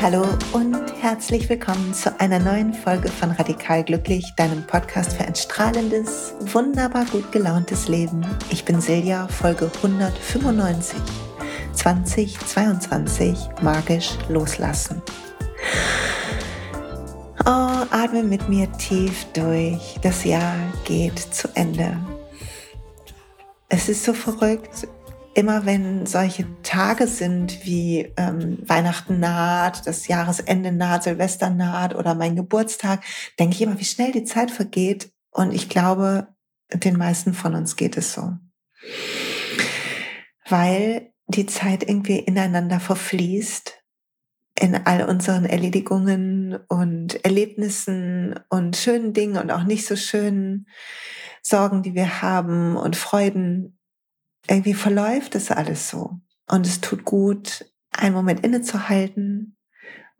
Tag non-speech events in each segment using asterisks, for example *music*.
Hallo und herzlich willkommen zu einer neuen Folge von Radikal Glücklich, deinem Podcast für ein strahlendes, wunderbar gut gelauntes Leben. Ich bin Silja, Folge 195. 2022 magisch loslassen. Atme mit mir tief durch. Das Jahr geht zu Ende. Es ist so verrückt, immer wenn solche Tage sind wie ähm, Weihnachten naht, das Jahresende naht, Silvester naht oder mein Geburtstag, denke ich immer, wie schnell die Zeit vergeht. Und ich glaube, den meisten von uns geht es so. Weil die Zeit irgendwie ineinander verfließt in all unseren Erledigungen und Erlebnissen und schönen Dingen und auch nicht so schönen Sorgen, die wir haben und Freuden irgendwie verläuft es alles so. Und es tut gut, einen Moment innezuhalten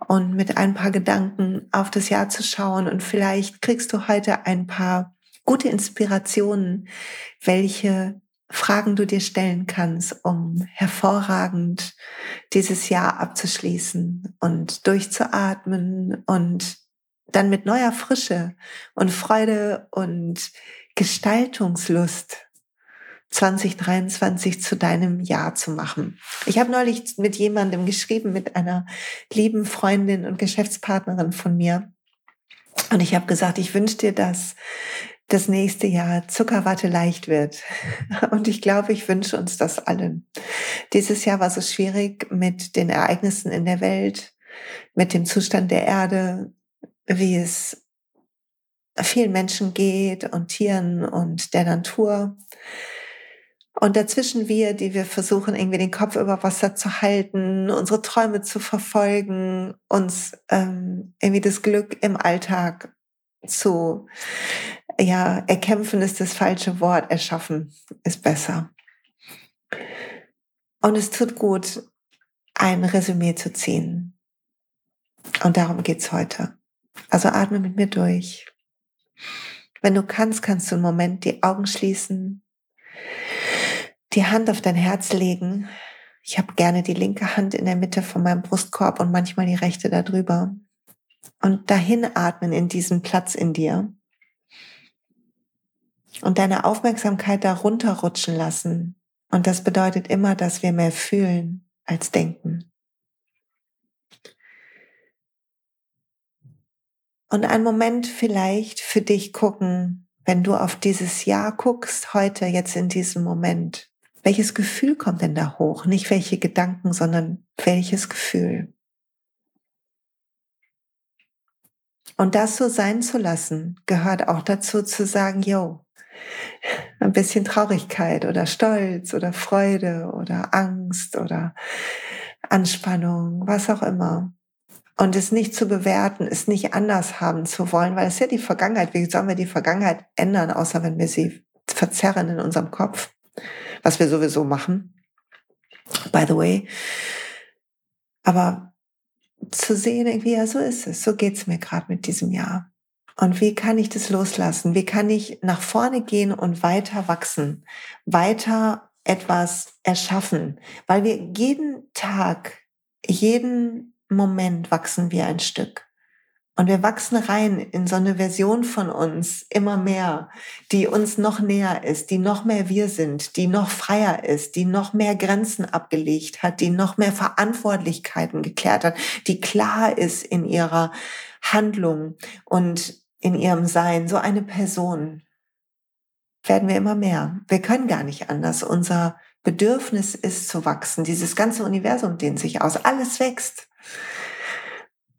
und mit ein paar Gedanken auf das Jahr zu schauen. Und vielleicht kriegst du heute ein paar gute Inspirationen, welche Fragen du dir stellen kannst, um hervorragend dieses Jahr abzuschließen und durchzuatmen und dann mit neuer Frische und Freude und Gestaltungslust 2023 zu deinem Jahr zu machen. Ich habe neulich mit jemandem geschrieben, mit einer lieben Freundin und Geschäftspartnerin von mir. Und ich habe gesagt, ich wünsche dir, dass das nächste Jahr Zuckerwatte leicht wird. *laughs* Und ich glaube, ich wünsche uns das allen. Dieses Jahr war so schwierig mit den Ereignissen in der Welt, mit dem Zustand der Erde, wie es vielen Menschen geht und Tieren und der Natur. Und dazwischen wir, die wir versuchen, irgendwie den Kopf über Wasser zu halten, unsere Träume zu verfolgen, uns ähm, irgendwie das Glück im Alltag zu ja, erkämpfen ist das falsche Wort, erschaffen ist besser. Und es tut gut, ein Resümee zu ziehen. Und darum geht's heute. Also atme mit mir durch. Wenn du kannst, kannst du einen Moment die Augen schließen die Hand auf dein Herz legen. Ich habe gerne die linke Hand in der Mitte von meinem Brustkorb und manchmal die rechte darüber. Und dahin atmen in diesen Platz in dir. Und deine Aufmerksamkeit darunter rutschen lassen. Und das bedeutet immer, dass wir mehr fühlen als denken. Und einen Moment vielleicht für dich gucken, wenn du auf dieses Jahr guckst, heute, jetzt in diesem Moment. Welches Gefühl kommt denn da hoch? Nicht welche Gedanken, sondern welches Gefühl? Und das so sein zu lassen, gehört auch dazu zu sagen, yo, ein bisschen Traurigkeit oder Stolz oder Freude oder Angst oder Anspannung, was auch immer. Und es nicht zu bewerten, es nicht anders haben zu wollen, weil es ist ja die Vergangenheit. Wie sollen wir die Vergangenheit ändern, außer wenn wir sie verzerren in unserem Kopf? was wir sowieso machen, by the way. Aber zu sehen, irgendwie, ja, so ist es, so geht's mir gerade mit diesem Jahr. Und wie kann ich das loslassen? Wie kann ich nach vorne gehen und weiter wachsen, weiter etwas erschaffen? Weil wir jeden Tag, jeden Moment wachsen wir ein Stück. Und wir wachsen rein in so eine Version von uns immer mehr, die uns noch näher ist, die noch mehr wir sind, die noch freier ist, die noch mehr Grenzen abgelegt hat, die noch mehr Verantwortlichkeiten geklärt hat, die klar ist in ihrer Handlung und in ihrem Sein. So eine Person werden wir immer mehr. Wir können gar nicht anders. Unser Bedürfnis ist zu wachsen. Dieses ganze Universum dehnt sich aus. Alles wächst.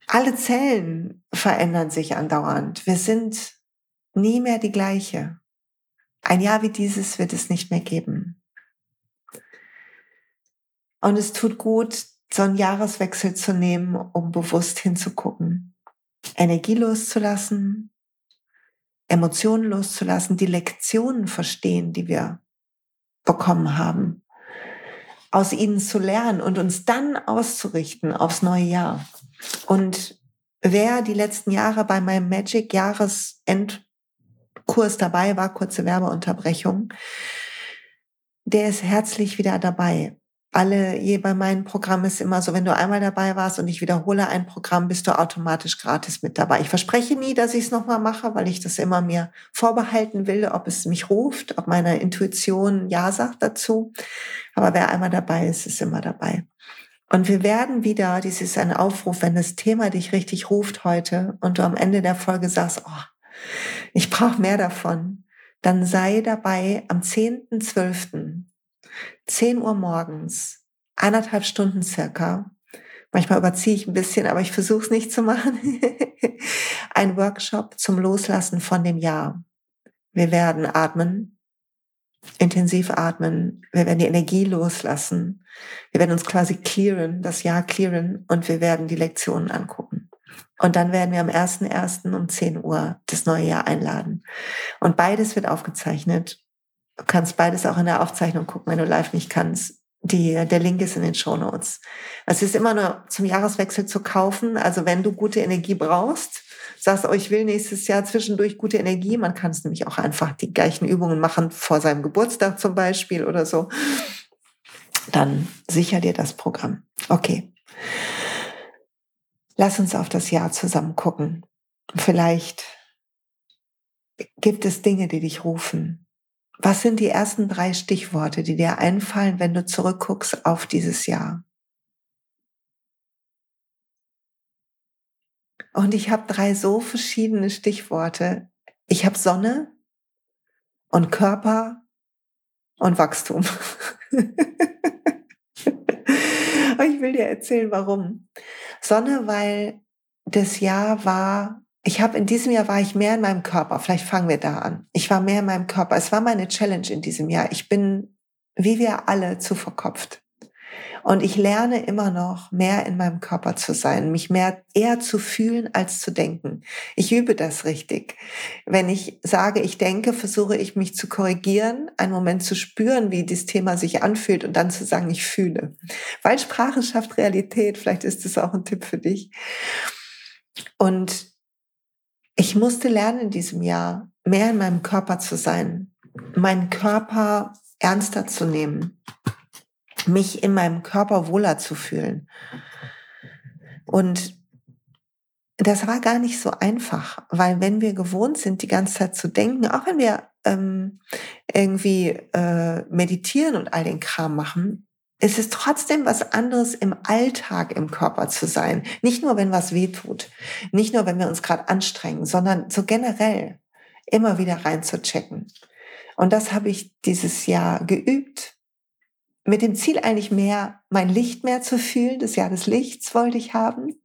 Alle Zellen verändern sich andauernd. Wir sind nie mehr die gleiche. Ein Jahr wie dieses wird es nicht mehr geben. Und es tut gut, so einen Jahreswechsel zu nehmen, um bewusst hinzugucken. Energie loszulassen, Emotionen loszulassen, die Lektionen verstehen, die wir bekommen haben, aus ihnen zu lernen und uns dann auszurichten aufs neue Jahr. Und wer die letzten Jahre bei meinem Magic Jahresend Kurs dabei war, kurze Werbeunterbrechung, der ist herzlich wieder dabei alle, je bei meinen Programmen ist immer so, wenn du einmal dabei warst und ich wiederhole ein Programm, bist du automatisch gratis mit dabei. Ich verspreche nie, dass ich es nochmal mache, weil ich das immer mir vorbehalten will, ob es mich ruft, ob meine Intuition Ja sagt dazu. Aber wer einmal dabei ist, ist immer dabei. Und wir werden wieder, dies ist ein Aufruf, wenn das Thema dich richtig ruft heute und du am Ende der Folge sagst, oh, ich brauche mehr davon, dann sei dabei am 10.12 10 Uhr morgens, eineinhalb Stunden circa, manchmal überziehe ich ein bisschen, aber ich versuche es nicht zu machen, *laughs* ein Workshop zum Loslassen von dem Jahr. Wir werden atmen, intensiv atmen, wir werden die Energie loslassen, wir werden uns quasi clearen, das Jahr clearen und wir werden die Lektionen angucken. Und dann werden wir am 1.1. um 10 Uhr das neue Jahr einladen. Und beides wird aufgezeichnet Du kannst beides auch in der Aufzeichnung gucken, wenn du live nicht kannst. Die, der Link ist in den Show Notes. Es ist immer nur zum Jahreswechsel zu kaufen. Also wenn du gute Energie brauchst, sagst, oh, ich will nächstes Jahr zwischendurch gute Energie. Man kann es nämlich auch einfach die gleichen Übungen machen vor seinem Geburtstag zum Beispiel oder so. Dann sicher dir das Programm. Okay. Lass uns auf das Jahr zusammen gucken. Vielleicht gibt es Dinge, die dich rufen. Was sind die ersten drei Stichworte, die dir einfallen, wenn du zurückguckst auf dieses Jahr? Und ich habe drei so verschiedene Stichworte. Ich habe Sonne und Körper und Wachstum. *laughs* ich will dir erzählen, warum. Sonne, weil das Jahr war ich habe in diesem Jahr war ich mehr in meinem Körper. Vielleicht fangen wir da an. Ich war mehr in meinem Körper. Es war meine Challenge in diesem Jahr. Ich bin, wie wir alle, zu verkopft. Und ich lerne immer noch mehr in meinem Körper zu sein, mich mehr eher zu fühlen als zu denken. Ich übe das richtig. Wenn ich sage, ich denke, versuche ich mich zu korrigieren, einen Moment zu spüren, wie das Thema sich anfühlt und dann zu sagen, ich fühle. Weil Sprache schafft Realität. Vielleicht ist das auch ein Tipp für dich. Und ich musste lernen in diesem Jahr, mehr in meinem Körper zu sein, meinen Körper ernster zu nehmen, mich in meinem Körper wohler zu fühlen. Und das war gar nicht so einfach, weil wenn wir gewohnt sind, die ganze Zeit zu denken, auch wenn wir ähm, irgendwie äh, meditieren und all den Kram machen, es ist trotzdem was anderes im Alltag im Körper zu sein. Nicht nur, wenn was weh tut, nicht nur, wenn wir uns gerade anstrengen, sondern so generell immer wieder reinzuchecken. Und das habe ich dieses Jahr geübt. Mit dem Ziel eigentlich mehr, mein Licht mehr zu fühlen. Das Jahr des Lichts wollte ich haben.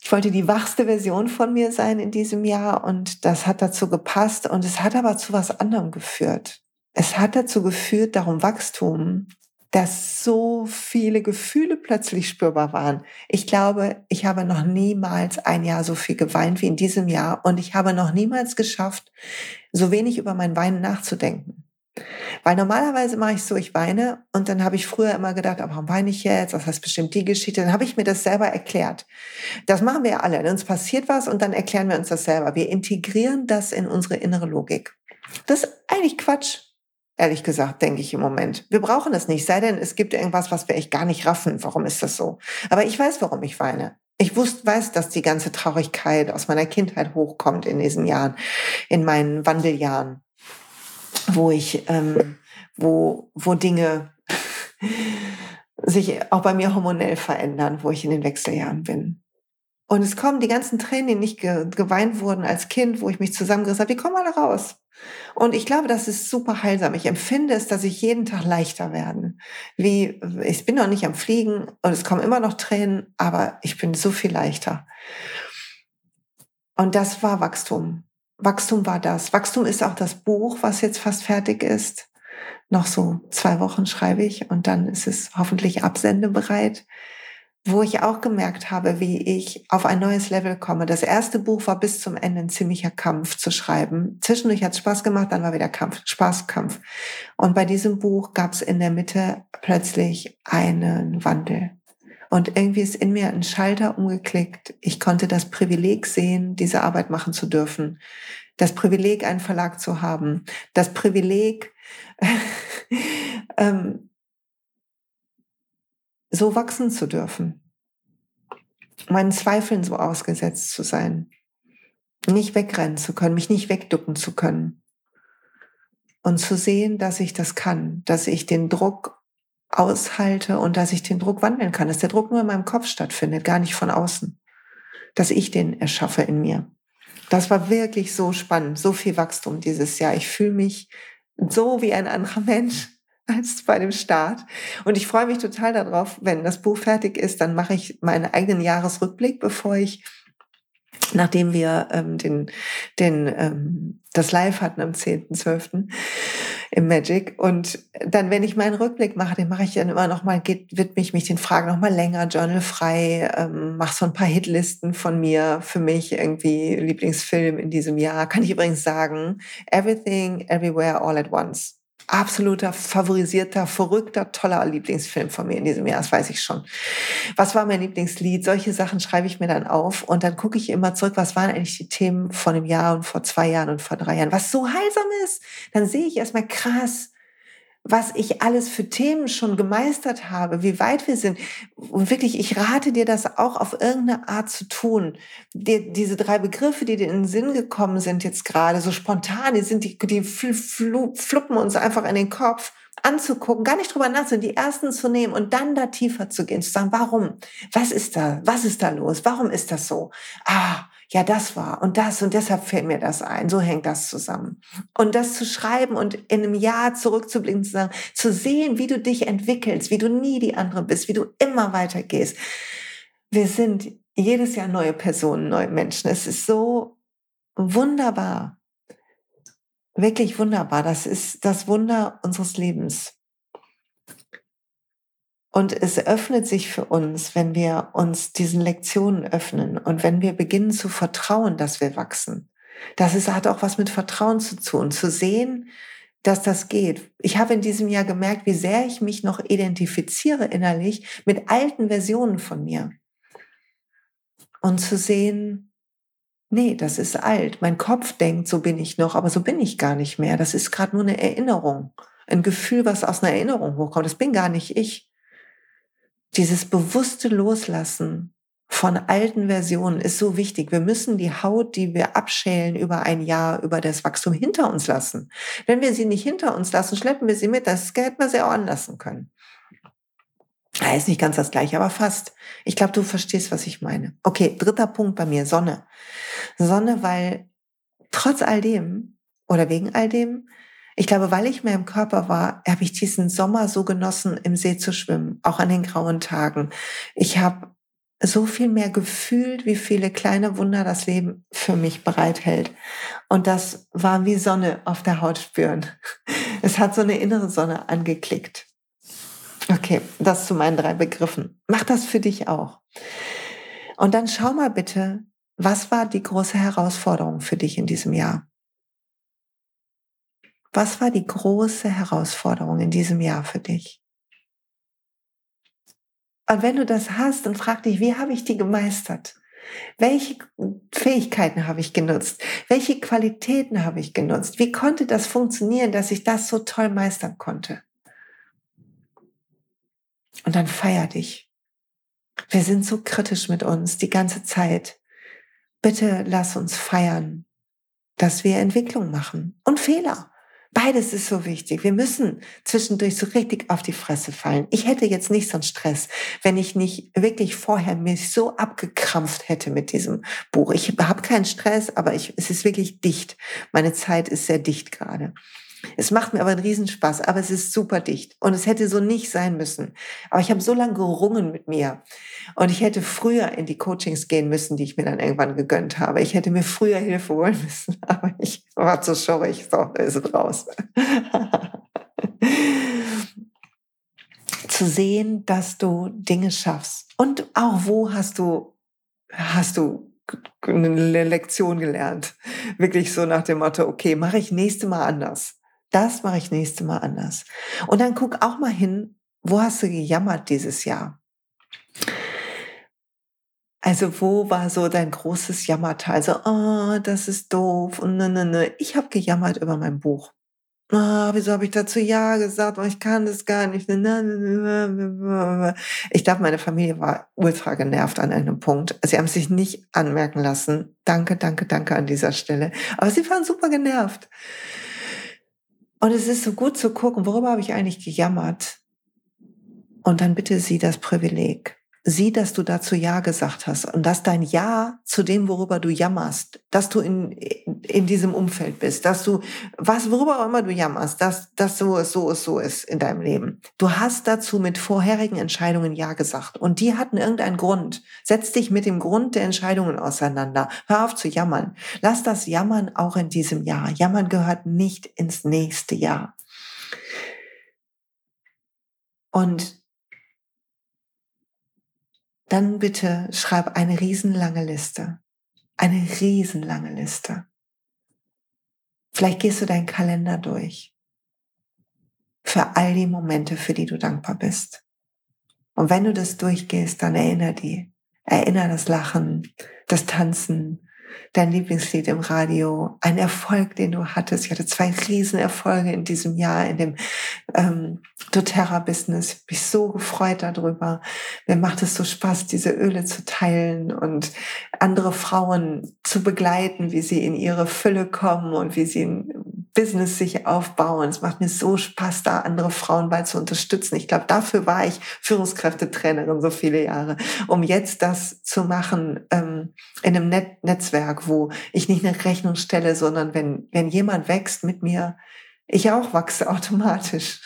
Ich wollte die wachste Version von mir sein in diesem Jahr und das hat dazu gepasst und es hat aber zu was anderem geführt es hat dazu geführt, darum Wachstum, dass so viele Gefühle plötzlich spürbar waren. Ich glaube, ich habe noch niemals ein Jahr so viel geweint wie in diesem Jahr und ich habe noch niemals geschafft, so wenig über mein Weinen nachzudenken. Weil normalerweise mache ich so, ich weine und dann habe ich früher immer gedacht, aber warum weine ich jetzt? Das heißt bestimmt die Geschichte. Dann habe ich mir das selber erklärt. Das machen wir ja alle. Uns passiert was und dann erklären wir uns das selber. Wir integrieren das in unsere innere Logik. Das ist eigentlich Quatsch. Ehrlich gesagt, denke ich im Moment. Wir brauchen es nicht, sei denn, es gibt irgendwas, was wir echt gar nicht raffen. Warum ist das so? Aber ich weiß, warum ich weine. Ich wusste, weiß, dass die ganze Traurigkeit aus meiner Kindheit hochkommt in diesen Jahren, in meinen Wandeljahren, wo ich, ähm, wo, wo Dinge *laughs* sich auch bei mir hormonell verändern, wo ich in den Wechseljahren bin. Und es kommen die ganzen Tränen, die nicht geweint wurden als Kind, wo ich mich zusammengerissen habe, die kommen alle raus. Und ich glaube, das ist super heilsam. Ich empfinde es, dass ich jeden Tag leichter werde. Wie, ich bin noch nicht am Fliegen und es kommen immer noch Tränen, aber ich bin so viel leichter. Und das war Wachstum. Wachstum war das. Wachstum ist auch das Buch, was jetzt fast fertig ist. Noch so zwei Wochen schreibe ich und dann ist es hoffentlich absendebereit wo ich auch gemerkt habe, wie ich auf ein neues Level komme. Das erste Buch war bis zum Ende ein ziemlicher Kampf zu schreiben. Zwischendurch hat es Spaß gemacht, dann war wieder Kampf, Spaßkampf. Und bei diesem Buch gab es in der Mitte plötzlich einen Wandel. Und irgendwie ist in mir ein Schalter umgeklickt. Ich konnte das Privileg sehen, diese Arbeit machen zu dürfen. Das Privileg, einen Verlag zu haben. Das Privileg, *laughs* ähm, so wachsen zu dürfen. Meinen Zweifeln so ausgesetzt zu sein. Nicht wegrennen zu können, mich nicht wegducken zu können. Und zu sehen, dass ich das kann, dass ich den Druck aushalte und dass ich den Druck wandeln kann, dass der Druck nur in meinem Kopf stattfindet, gar nicht von außen, dass ich den erschaffe in mir. Das war wirklich so spannend, so viel Wachstum dieses Jahr. Ich fühle mich so wie ein anderer Mensch als bei dem Start. Und ich freue mich total darauf, wenn das Buch fertig ist, dann mache ich meinen eigenen Jahresrückblick, bevor ich nachdem wir ähm, den, den, ähm, das Live hatten am 10.12. im Magic. Und dann, wenn ich meinen Rückblick mache, den mache ich dann immer noch mal, geht, widme ich mich den Fragen noch mal länger, journalfrei, ähm, mache so ein paar Hitlisten von mir, für mich irgendwie Lieblingsfilm in diesem Jahr. Kann ich übrigens sagen, Everything, Everywhere, All at Once absoluter, favorisierter, verrückter, toller Lieblingsfilm von mir in diesem Jahr, das weiß ich schon. Was war mein Lieblingslied? Solche Sachen schreibe ich mir dann auf und dann gucke ich immer zurück, was waren eigentlich die Themen von einem Jahr und vor zwei Jahren und vor drei Jahren, was so heilsam ist. Dann sehe ich erstmal krass, was ich alles für Themen schon gemeistert habe, wie weit wir sind. Und wirklich, ich rate dir das auch auf irgendeine Art zu tun. Die, diese drei Begriffe, die dir in den Sinn gekommen sind jetzt gerade, so spontan, die sind, die, die fl fl fluppen uns einfach in den Kopf anzugucken, gar nicht drüber nachzudenken, die ersten zu nehmen und dann da tiefer zu gehen, zu sagen, warum? Was ist da? Was ist da los? Warum ist das so? Ah, ja, das war und das und deshalb fällt mir das ein. So hängt das zusammen. Und das zu schreiben und in einem Jahr zurückzublicken, zu sagen, zu sehen, wie du dich entwickelst, wie du nie die andere bist, wie du immer weitergehst. Wir sind jedes Jahr neue Personen, neue Menschen. Es ist so wunderbar. Wirklich wunderbar. Das ist das Wunder unseres Lebens. Und es öffnet sich für uns, wenn wir uns diesen Lektionen öffnen und wenn wir beginnen zu vertrauen, dass wir wachsen. Das ist, hat auch was mit Vertrauen zu tun, zu sehen, dass das geht. Ich habe in diesem Jahr gemerkt, wie sehr ich mich noch identifiziere innerlich mit alten Versionen von mir. Und zu sehen, nee, das ist alt. Mein Kopf denkt, so bin ich noch, aber so bin ich gar nicht mehr. Das ist gerade nur eine Erinnerung. Ein Gefühl, was aus einer Erinnerung hochkommt. Das bin gar nicht ich. Dieses bewusste Loslassen von alten Versionen ist so wichtig. Wir müssen die Haut, die wir abschälen über ein Jahr, über das Wachstum hinter uns lassen. Wenn wir sie nicht hinter uns lassen, schleppen wir sie mit. Das hätten wir sie auch anlassen können. Ja, ist nicht ganz das gleiche, aber fast. Ich glaube, du verstehst, was ich meine. Okay, dritter Punkt bei mir, Sonne. Sonne, weil trotz all dem oder wegen all dem ich glaube, weil ich mehr im Körper war, habe ich diesen Sommer so genossen, im See zu schwimmen, auch an den grauen Tagen. Ich habe so viel mehr gefühlt, wie viele kleine Wunder das Leben für mich bereithält. Und das war wie Sonne auf der Haut spüren. *laughs* Es hat so eine innere Sonne angeklickt. Okay, das zu meinen drei Begriffen. Mach das für dich auch. Und dann schau mal bitte, was war die große Herausforderung für dich in diesem Jahr? Was war die große Herausforderung in diesem Jahr für dich? Und wenn du das hast, dann frag dich, wie habe ich die gemeistert? Welche Fähigkeiten habe ich genutzt? Welche Qualitäten habe ich genutzt? Wie konnte das funktionieren, dass ich das so toll meistern konnte? Und dann feier dich. Wir sind so kritisch mit uns die ganze Zeit. Bitte lass uns feiern, dass wir Entwicklung machen und Fehler. Beides ist so wichtig. Wir müssen zwischendurch so richtig auf die Fresse fallen. Ich hätte jetzt nicht so einen Stress, wenn ich nicht wirklich vorher mich so abgekrampft hätte mit diesem Buch. Ich habe keinen Stress, aber ich, es ist wirklich dicht. Meine Zeit ist sehr dicht gerade. Es macht mir aber einen Riesenspaß, aber es ist super dicht. Und es hätte so nicht sein müssen. Aber ich habe so lange gerungen mit mir. Und ich hätte früher in die Coachings gehen müssen, die ich mir dann irgendwann gegönnt habe. Ich hätte mir früher Hilfe holen müssen. *laughs* Aber ich war zu schorrig. So, ist es raus. *laughs* zu sehen, dass du Dinge schaffst. Und auch wo hast du, hast du eine Lektion gelernt. Wirklich so nach dem Motto, okay, mache ich nächste Mal anders. Das mache ich nächste Mal anders. Und dann guck auch mal hin, wo hast du gejammert dieses Jahr? Also wo war so dein großes Jammerteil? So, oh, das ist doof und ne, ne, ne. Ich habe gejammert über mein Buch. Oh, wieso habe ich dazu Ja gesagt? Oh, ich kann das gar nicht. Ne, ne, ne, ich glaube, meine Familie war ultra genervt an einem Punkt. Sie haben sich nicht anmerken lassen. Danke, danke, danke an dieser Stelle. Aber sie waren super genervt. Und es ist so gut zu gucken, worüber habe ich eigentlich gejammert? Und dann bitte sie das Privileg sieh, dass du dazu Ja gesagt hast und dass dein Ja zu dem, worüber du jammerst, dass du in, in diesem Umfeld bist, dass du, was, worüber auch immer du jammerst, dass das so ist, so ist, so ist in deinem Leben. Du hast dazu mit vorherigen Entscheidungen Ja gesagt und die hatten irgendeinen Grund. Setz dich mit dem Grund der Entscheidungen auseinander. Hör auf zu jammern. Lass das Jammern auch in diesem Jahr. Jammern gehört nicht ins nächste Jahr. Und dann bitte schreib eine riesenlange Liste. Eine riesenlange Liste. Vielleicht gehst du deinen Kalender durch. Für all die Momente, für die du dankbar bist. Und wenn du das durchgehst, dann erinnere die. Erinnere das Lachen, das Tanzen, dein Lieblingslied im Radio, ein Erfolg, den du hattest. Ich hatte zwei Riesenerfolge in diesem Jahr in dem ähm, doTERRA-Business. Ich bin so gefreut darüber. Mir macht es so Spaß, diese Öle zu teilen und andere Frauen zu begleiten, wie sie in ihre Fülle kommen und wie sie in Business sich aufbauen. Es macht mir so Spaß, da andere Frauen bei zu unterstützen. Ich glaube, dafür war ich Führungskräftetrainerin so viele Jahre, um jetzt das zu machen ähm, in einem Net Netzwerk, wo ich nicht eine Rechnung stelle, sondern wenn, wenn jemand wächst mit mir, ich auch wachse *laughs* automatisch.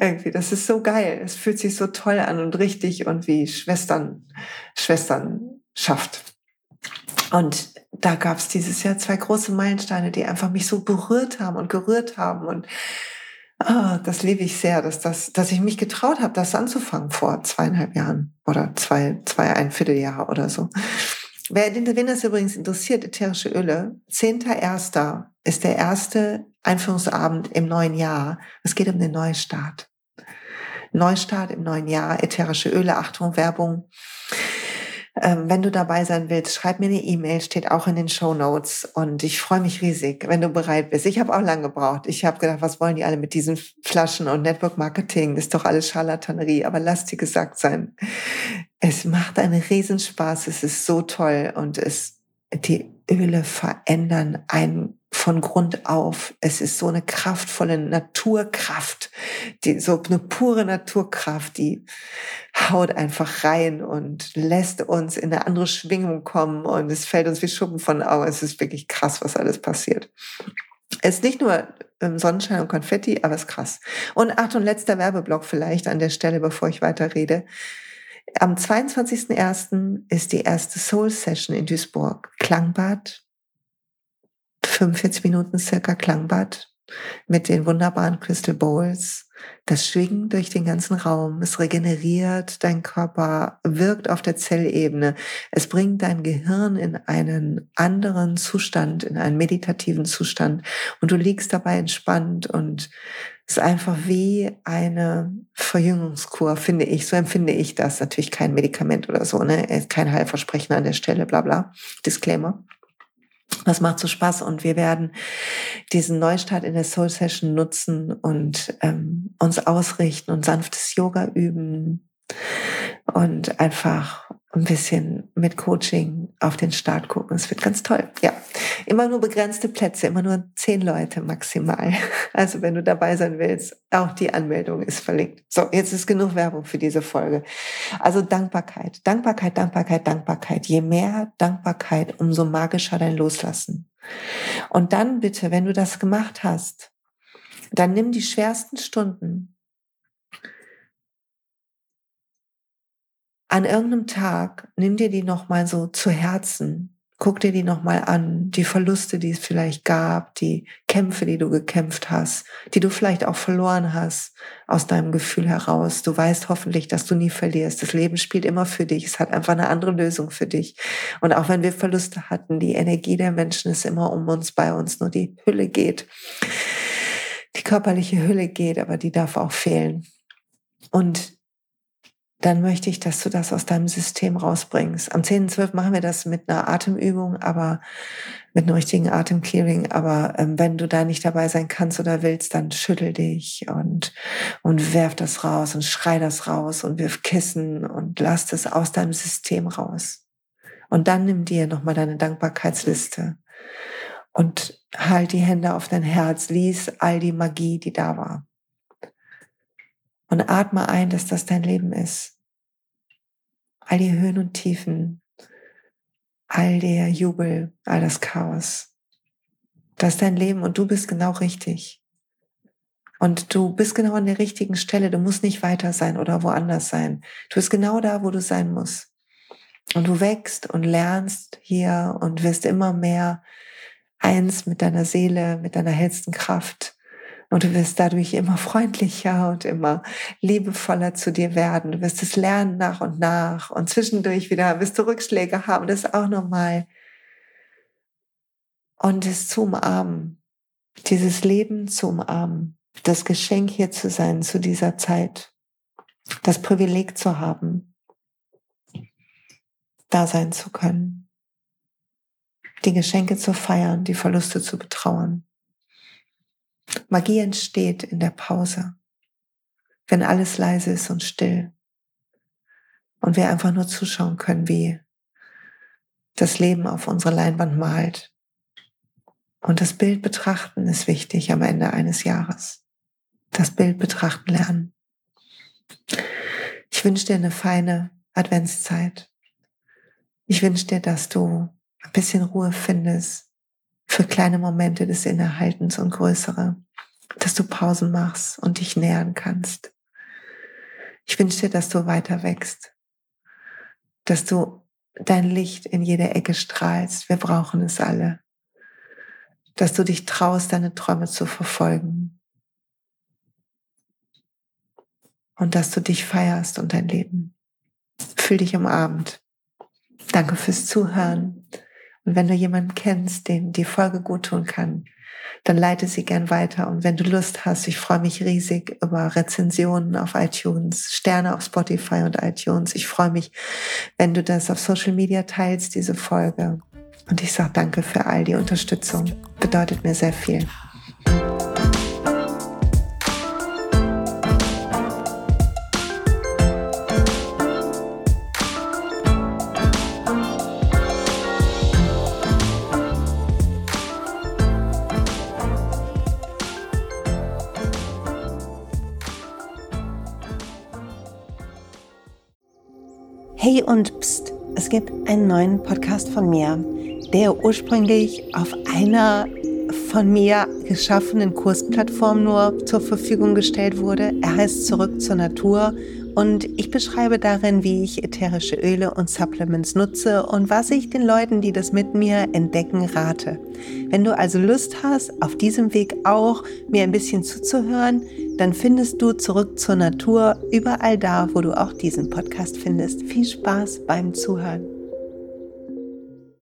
Irgendwie, das ist so geil. Es fühlt sich so toll an und richtig und wie Schwestern, Schwestern schafft. Und da gab es dieses Jahr zwei große Meilensteine, die einfach mich so berührt haben und gerührt haben. Und oh, das liebe ich sehr, dass, das, dass ich mich getraut habe, das anzufangen vor zweieinhalb Jahren oder zwei, zwei, ein Vierteljahr oder so. Wer, wen das übrigens interessiert, ätherische Öle, 10.1. ist der erste Einführungsabend im neuen Jahr. Es geht um den Neustart. Neustart im neuen Jahr, ätherische Öle, Achtung, Werbung. Ähm, wenn du dabei sein willst, schreib mir eine E-Mail, steht auch in den Show Notes. Und ich freue mich riesig, wenn du bereit bist. Ich habe auch lange gebraucht. Ich habe gedacht, was wollen die alle mit diesen Flaschen und Network Marketing? Das ist doch alles Charlatanerie. Aber lass dir gesagt sein, es macht einen Riesenspaß. Es ist so toll und es die Öle verändern einen von Grund auf. Es ist so eine kraftvolle Naturkraft, die, so eine pure Naturkraft, die haut einfach rein und lässt uns in eine andere Schwingung kommen und es fällt uns wie Schuppen von Augen. Es ist wirklich krass, was alles passiert. Es ist nicht nur Sonnenschein und Konfetti, aber es ist krass. Und Achtung, letzter Werbeblock vielleicht an der Stelle, bevor ich weiterrede. Am 22.01. ist die erste Soul Session in Duisburg. Klangbad, 45 Minuten circa Klangbad mit den wunderbaren Crystal Bowls. Das schwingt durch den ganzen Raum. Es regeneriert dein Körper, wirkt auf der Zellebene. Es bringt dein Gehirn in einen anderen Zustand, in einen meditativen Zustand. Und du liegst dabei entspannt und ist einfach wie eine Verjüngungskur, finde ich. So empfinde ich das. Natürlich kein Medikament oder so, ne? Kein Heilversprechen an der Stelle, bla, bla. Disclaimer. Das macht so Spaß und wir werden diesen Neustart in der Soul Session nutzen und ähm, uns ausrichten und sanftes Yoga üben und einfach ein bisschen mit Coaching auf den Start gucken. Es wird ganz toll. Ja, immer nur begrenzte Plätze, immer nur zehn Leute maximal. *laughs* Also wenn du dabei sein willst, auch die Anmeldung ist verlinkt. So, jetzt ist genug Werbung für diese Folge. Also Dankbarkeit, Dankbarkeit, Dankbarkeit, Dankbarkeit. Je mehr Dankbarkeit, umso magischer dein Loslassen. Und dann bitte, wenn du das gemacht hast, dann nimm die schwersten Stunden an irgendeinem Tag, nimm dir die nochmal so zu Herzen. Guck dir die nochmal an, die Verluste, die es vielleicht gab, die Kämpfe, die du gekämpft hast, die du vielleicht auch verloren hast aus deinem Gefühl heraus. Du weißt hoffentlich, dass du nie verlierst. Das Leben spielt immer für dich. Es hat einfach eine andere Lösung für dich. Und auch wenn wir Verluste hatten, die Energie der Menschen ist immer um uns, bei uns. Nur die Hülle geht. Die körperliche Hülle geht, aber die darf auch fehlen. Und dann möchte ich, dass du das aus deinem System rausbringst. Am 10.12. machen wir das mit einer Atemübung, aber mit einem richtigen Atemclearing. Aber ähm, wenn du da nicht dabei sein kannst oder willst, dann schüttel dich und, und werf das raus und schrei das raus und wirf Kissen und lass das aus deinem System raus. Und dann nimm dir nochmal deine Dankbarkeitsliste und halt die Hände auf dein Herz, lies all die Magie, die da war. Und atme ein, dass das dein Leben ist. All die Höhen und Tiefen, all der Jubel, all das Chaos. Das ist dein Leben und du bist genau richtig. Und du bist genau an der richtigen Stelle. Du musst nicht weiter sein oder woanders sein. Du bist genau da, wo du sein musst. Und du wächst und lernst hier und wirst immer mehr eins mit deiner Seele, mit deiner hellsten Kraft. Und du wirst dadurch immer freundlicher und immer liebevoller zu dir werden. Du wirst es lernen nach und nach. Und zwischendurch wieder wirst du Rückschläge haben. Das ist auch normal. Und es zu umarmen. Dieses Leben zu umarmen. Das Geschenk hier zu sein zu dieser Zeit. Das Privileg zu haben. Da sein zu können. Die Geschenke zu feiern, die Verluste zu betrauern. Magie entsteht in der Pause, wenn alles leise ist und still und wir einfach nur zuschauen können, wie das Leben auf unsere Leinwand malt. Und das Bild betrachten ist wichtig am Ende eines Jahres. Das Bild betrachten lernen. Ich wünsche dir eine feine Adventszeit. Ich wünsche dir, dass du ein bisschen Ruhe findest für kleine Momente des Innehaltens und größere dass du Pausen machst und dich nähern kannst. Ich wünsche dir, dass du weiter wächst, dass du dein Licht in jede Ecke strahlst. Wir brauchen es alle. Dass du dich traust, deine Träume zu verfolgen. Und dass du dich feierst und dein Leben. Fühl dich umarmt. Danke fürs Zuhören. Und wenn du jemanden kennst, den die Folge gut tun kann, dann leite sie gern weiter. Und wenn du Lust hast, ich freue mich riesig über Rezensionen auf iTunes, Sterne auf Spotify und iTunes. Ich freue mich, wenn du das auf Social Media teilst, diese Folge. Und ich sage danke für all die Unterstützung. Bedeutet mir sehr viel. Hey und pst, es gibt einen neuen Podcast von mir, der ursprünglich auf einer von mir geschaffenen Kursplattform nur zur Verfügung gestellt wurde. Er heißt Zurück zur Natur und ich beschreibe darin, wie ich ätherische Öle und Supplements nutze und was ich den Leuten, die das mit mir entdecken, rate. Wenn du also Lust hast, auf diesem Weg auch mir ein bisschen zuzuhören, dann findest du zurück zur Natur überall da, wo du auch diesen Podcast findest. Viel Spaß beim Zuhören.